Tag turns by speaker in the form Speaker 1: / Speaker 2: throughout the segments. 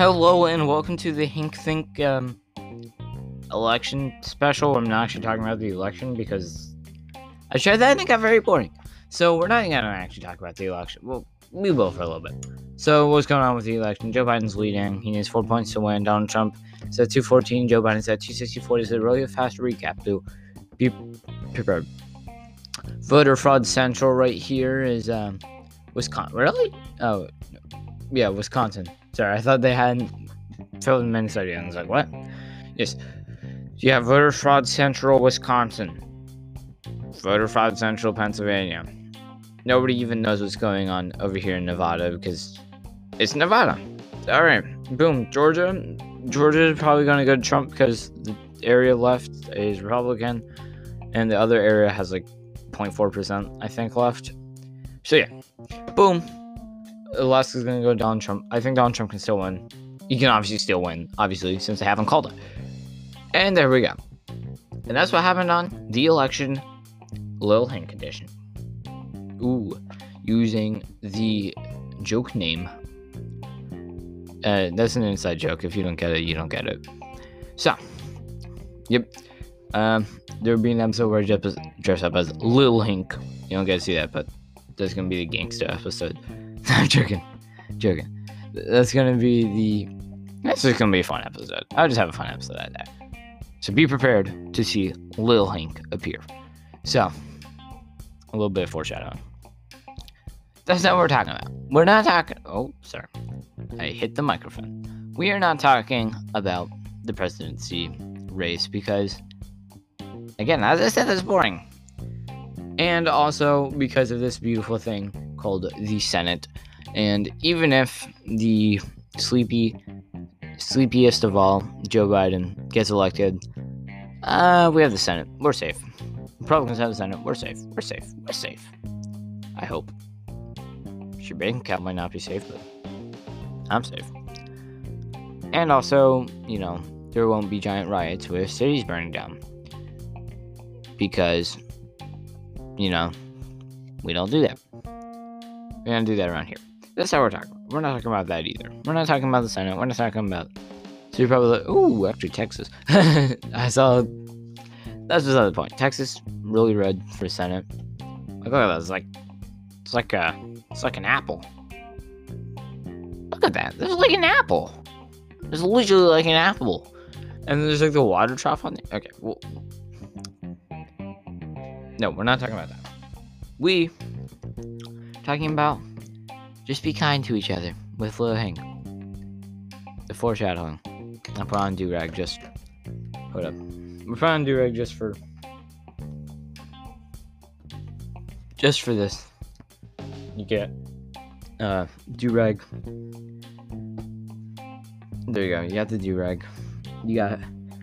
Speaker 1: Hello and welcome to the Hink Think um, election special. I'm not actually talking about the election because I tried that and it got very boring. So we're not gonna actually talk about the election. Well, we will for a little bit. So what's going on with the election? Joe Biden's leading. He needs four points to win. Donald Trump is at 214. Joe Biden's at 264. This is a really fast recap to be prepared. Voter fraud central right here is um, Wisconsin. Really? Oh, yeah, Wisconsin. Sorry, I thought they hadn't filled in Minnesota. And I was like, what? Yes. You have voter fraud central Wisconsin. Voter fraud central Pennsylvania. Nobody even knows what's going on over here in Nevada because it's Nevada. All right, boom. Georgia. Georgia is probably going to go to Trump because the area left is Republican, and the other area has like 0.4%, I think, left. So yeah, boom. Alaska's gonna go Donald Trump. I think Donald Trump can still win. He can obviously still win, obviously, since they haven't called it. And there we go. And that's what happened on the election Lil Hank condition. Ooh, using the joke name. Uh, that's an inside joke. If you don't get it, you don't get it. So, yep. Um, there will be an episode where I dress, up as Lil Hank. You don't get to see that, but that's gonna be the gangster episode. I'm joking, joking. That's gonna be the. That's just gonna be a fun episode. I'll just have a fun episode that day. So be prepared to see Lil Hank appear. So, a little bit of foreshadowing. That's not what we're talking about. We're not talking. Oh, sorry. I hit the microphone. We are not talking about the presidency race because, again, as I said, that's boring. And also because of this beautiful thing called the Senate. And even if the sleepy, sleepiest of all, Joe Biden, gets elected, uh, we have the Senate. We're safe. Republicans have the Senate. We're safe. We're safe. We're safe. I hope. Your bank account might not be safe, but I'm safe. And also, you know, there won't be giant riots with cities burning down. Because, you know, we don't do that. We don't do that around here. That's how we're talking. We're not talking about that either. We're not talking about the Senate. We're not talking about. So you're probably like, ooh, actually, Texas. I saw. That's the other point. Texas, really red for Senate. Look at that. It's like. It's like a. It's like an apple. Look at that. There's like an apple. There's literally like an apple. And there's like the water trough on it. Okay, well. No, we're not talking about that. We talking about just be kind to each other with Lil Hank. The foreshadowing. I put on do rag just hold up. Put on do rag just for just for this. You get uh do rag. There you go. You got the do rag. You got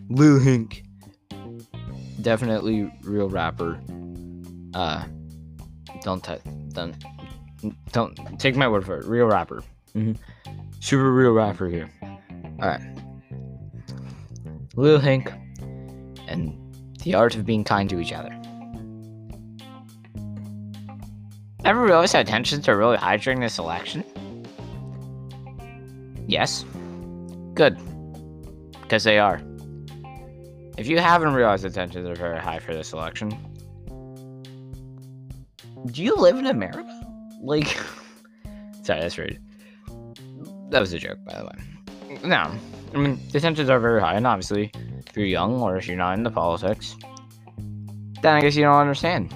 Speaker 1: Lil Hank. Definitely real rapper. Uh don't touch don't don't take my word for it. Real rapper. Mm-hmm. Super real rapper here. Alright. Lil Hank and the art of being kind to each other. Ever realized how tensions are really high during this election? Yes. Good. Because they are. If you haven't realized the tensions are very high for this election, do you live in America? Like, sorry, that's rude. That was a joke, by the way. No, I mean, the tensions are very high, and obviously, if you're young or if you're not into politics, then I guess you don't understand.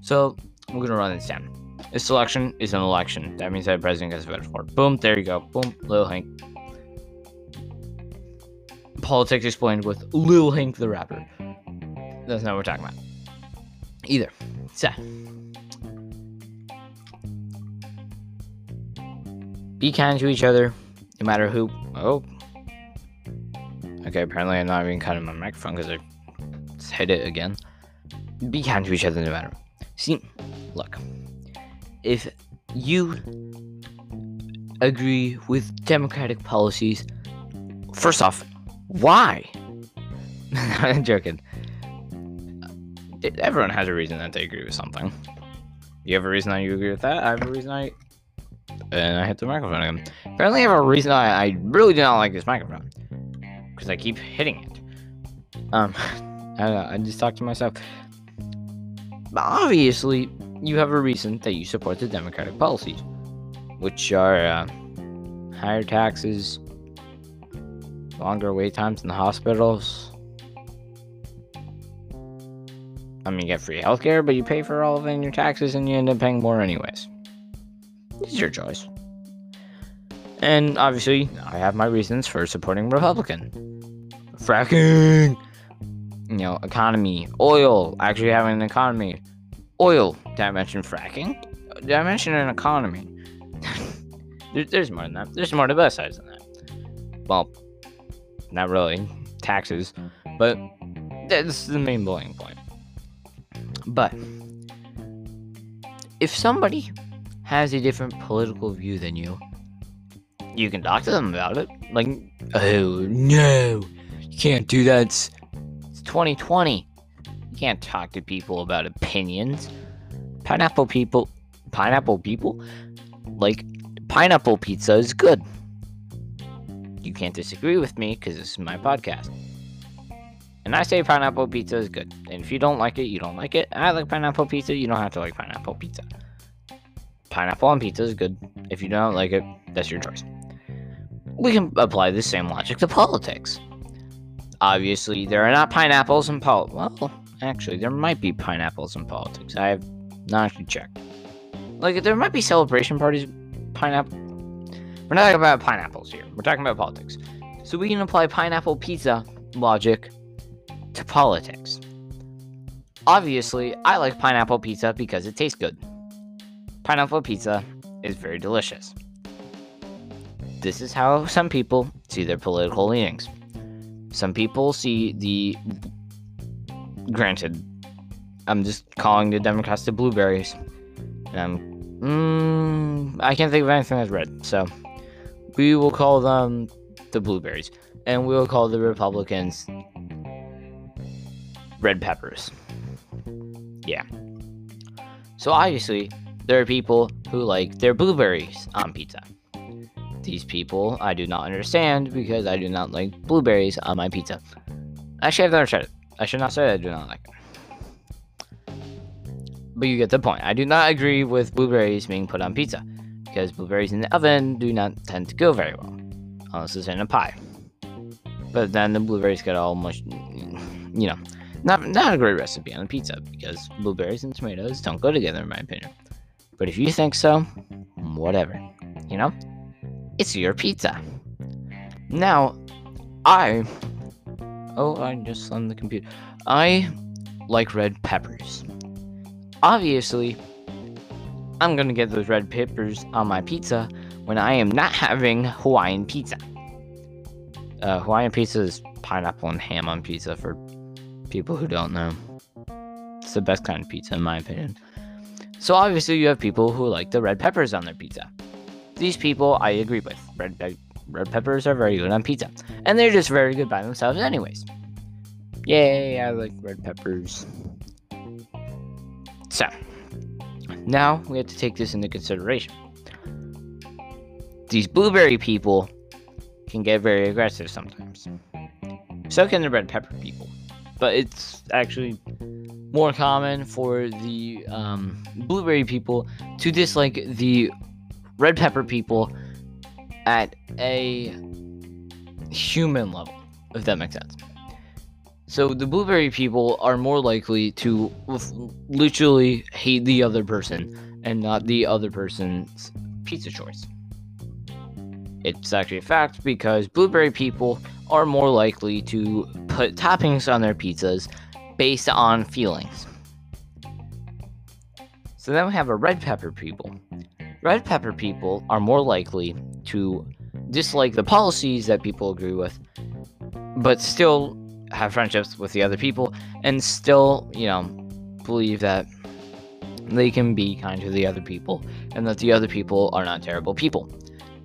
Speaker 1: So, we're gonna run this down. This election is an election. That means that the president gets voted for. Boom, there you go. Boom, Lil Hank. Politics explained with Lil Hank the rapper. That's not what we're talking about. Either. So, be kind to each other, no matter who. Oh. Okay, apparently I'm not even cutting my microphone because I just hit it again. Be kind to each other no matter. See, look, if you agree with democratic policies, first off, why? I'm joking. Everyone has a reason that they agree with something. You have a reason that you agree with that. I have a reason I and I hit the microphone again. Apparently, I have a reason I, I really do not like this microphone because I keep hitting it. Um, I, I just talked to myself. But obviously, you have a reason that you support the Democratic policies, which are uh, higher taxes, longer wait times in the hospitals. I mean, you get free healthcare, but you pay for all of it in your taxes and you end up paying more anyways. It's your choice. And obviously, I have my reasons for supporting Republican. Fracking! You know, economy, oil, actually having an economy. Oil. Did I mention fracking? Did I mention an economy? there, there's more than that. There's more to both sides than that. Well, not really. Taxes. But that's the main bullying point. But if somebody has a different political view than you, you can talk to them about it. Like, oh no, you can't do that. It's, it's 2020. You can't talk to people about opinions. Pineapple people, pineapple people, like pineapple pizza is good. You can't disagree with me because this is my podcast. And I say pineapple pizza is good. And if you don't like it, you don't like it. I like pineapple pizza. You don't have to like pineapple pizza. Pineapple on pizza is good. If you don't like it, that's your choice. We can apply the same logic to politics. Obviously, there are not pineapples in pol. Well, actually, there might be pineapples in politics. I have not actually checked. Like, there might be celebration parties. Pineapple. We're not talking about pineapples here. We're talking about politics. So we can apply pineapple pizza logic to politics. Obviously, I like pineapple pizza because it tastes good. Pineapple pizza is very delicious. This is how some people see their political leanings. Some people see the. Granted, I'm just calling the Democrats the blueberries. And I'm. Mm, I can't think of anything that's red, so we will call them the blueberries. And we will call the Republicans red peppers. Yeah. So obviously, there are people who like their blueberries on pizza. These people I do not understand because I do not like blueberries on my pizza. Actually, I've never tried it. I should not say I do not like it. But you get the point. I do not agree with blueberries being put on pizza because blueberries in the oven do not tend to go very well unless it's in a pie. But then the blueberries get all much, you know, not, not a great recipe on a pizza because blueberries and tomatoes don't go together, in my opinion. But if you think so, whatever. You know? It's your pizza. Now, I. Oh, I just slammed the computer. I like red peppers. Obviously, I'm gonna get those red peppers on my pizza when I am not having Hawaiian pizza. Uh, Hawaiian pizza is pineapple and ham on pizza for people who don't know. It's the best kind of pizza, in my opinion. So obviously, you have people who like the red peppers on their pizza. These people, I agree with. Red pe- red peppers are very good on pizza, and they're just very good by themselves, anyways. Yay! I like red peppers. So now we have to take this into consideration. These blueberry people can get very aggressive sometimes. So can the red pepper people but it's actually more common for the um, blueberry people to dislike the red pepper people at a human level, if that makes sense. So the blueberry people are more likely to literally hate the other person and not the other person's pizza choice. It's actually a fact because blueberry people are more likely to put toppings on their pizzas based on feelings. So then we have a red pepper people. Red pepper people are more likely to dislike the policies that people agree with, but still have friendships with the other people and still, you know, believe that they can be kind to the other people and that the other people are not terrible people.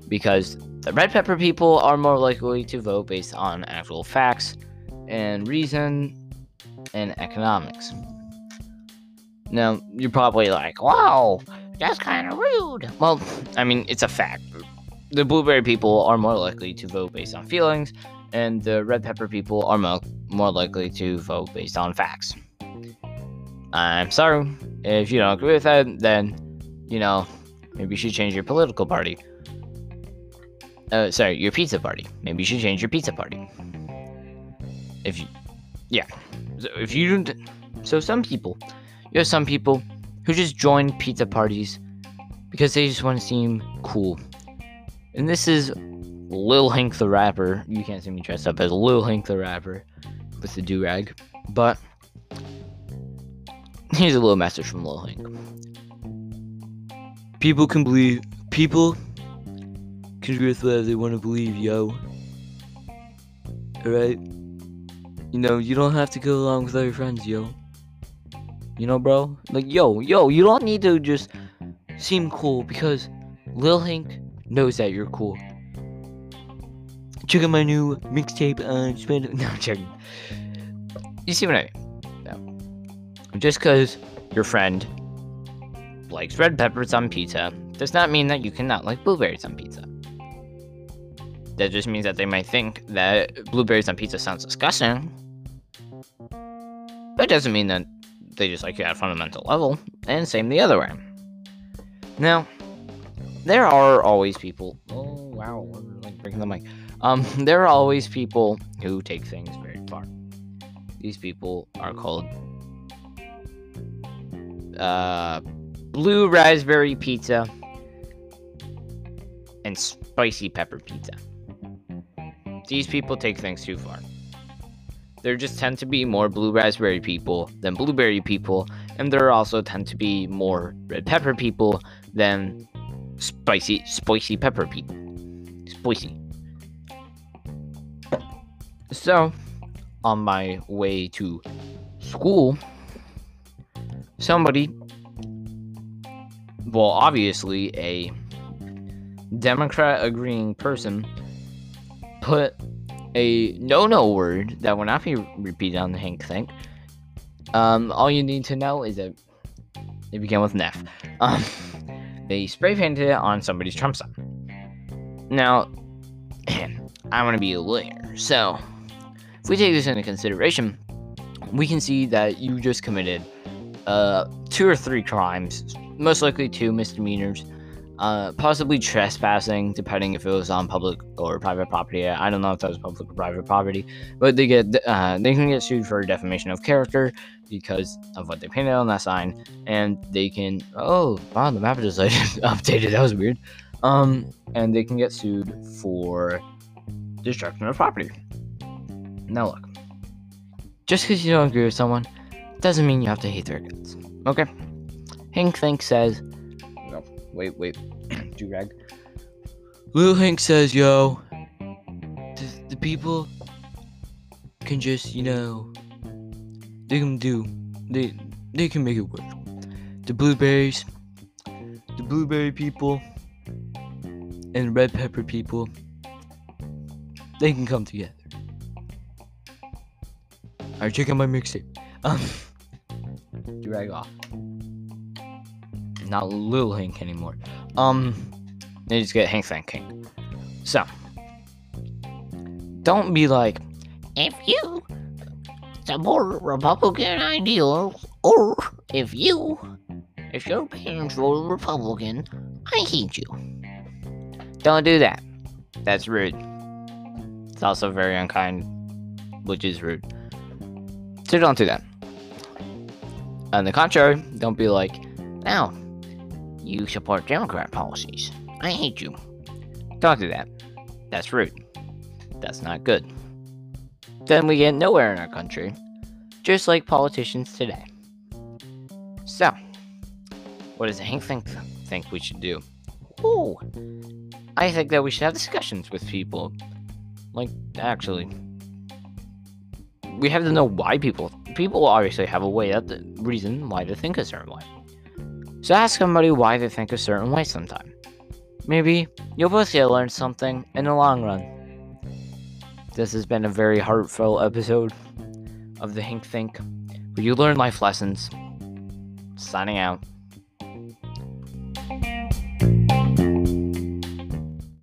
Speaker 1: Because the red pepper people are more likely to vote based on actual facts and reason and economics. Now, you're probably like, wow, that's kind of rude. Well, I mean, it's a fact. The blueberry people are more likely to vote based on feelings, and the red pepper people are mo- more likely to vote based on facts. I'm sorry. If you don't agree with that, then, you know, maybe you should change your political party. Uh, sorry, your pizza party. Maybe you should change your pizza party. If you, yeah. So if you don't, so some people, you have some people who just join pizza parties because they just want to seem cool. And this is Lil Hank the rapper. You can't see me dressed up as Lil Hank the rapper with the do rag, but here's a little message from Lil Hank. People can believe. People can dress whatever they want to believe, yo. Alright? You know, you don't have to go along with all your friends, yo. You know, bro? Like, yo, yo, you don't need to just seem cool because Lil Hank knows that you're cool. Check out my new mixtape on Spend. No, check. You see what I mean? No. Just because your friend likes red peppers on pizza does not mean that you cannot like blueberries on pizza. That just means that they might think that blueberries on pizza sounds disgusting. It doesn't mean that they just like you at a fundamental level, and same the other way. Now, there are always people. Oh wow, we're like breaking the mic. Um, there are always people who take things very far. These people are called uh, blue raspberry pizza and spicy pepper pizza. These people take things too far. There just tend to be more blue raspberry people than blueberry people, and there also tend to be more red pepper people than spicy spicy pepper people. Spicy. So, on my way to school, somebody, well, obviously a Democrat agreeing person, put a no no word that will not be repeated on the Hink Think. Um, all you need to know is that it began with an F. Um, they spray painted it on somebody's Trump sign. Now, I want to be a lawyer, so if we take this into consideration, we can see that you just committed uh, two or three crimes, most likely two misdemeanors, uh, possibly trespassing, depending if it was on public or private property. I don't know if that was public or private property, but they get uh, they can get sued for defamation of character because of what they painted on that sign, and they can oh wow the map is like updated. That was weird. Um, and they can get sued for destruction of property. Now look, just because you don't agree with someone doesn't mean you have to hate their guts. Okay? Hink Think says, wait, wait, do rag. Lil Hank says, yo, the, the people can just, you know, they can do, they, they can make it work. The blueberries, the blueberry people, and red pepper people, they can come together. Alright, check out my mixtape. Um, drag off. Not Lil Hank anymore. Um, they just get Hank thinking. So, don't be like, if you support Republican ideals, or if you, if your parents voted Republican, I hate you. Don't do that. That's rude. It's also very unkind, which is rude. So don't do that. On the contrary, don't be like, now, you support Democrat policies. I hate you. Don't do that. That's rude. That's not good. Then we get nowhere in our country, just like politicians today. So, what does Hank think, think we should do? Ooh, I think that we should have discussions with people. Like, actually, we have to know why people people obviously have a way that the reason why they think a certain way. So ask somebody why they think a certain way sometime. Maybe you'll both get learn something in the long run. This has been a very heartfelt episode of the Hink Think, where you learn life lessons. signing out.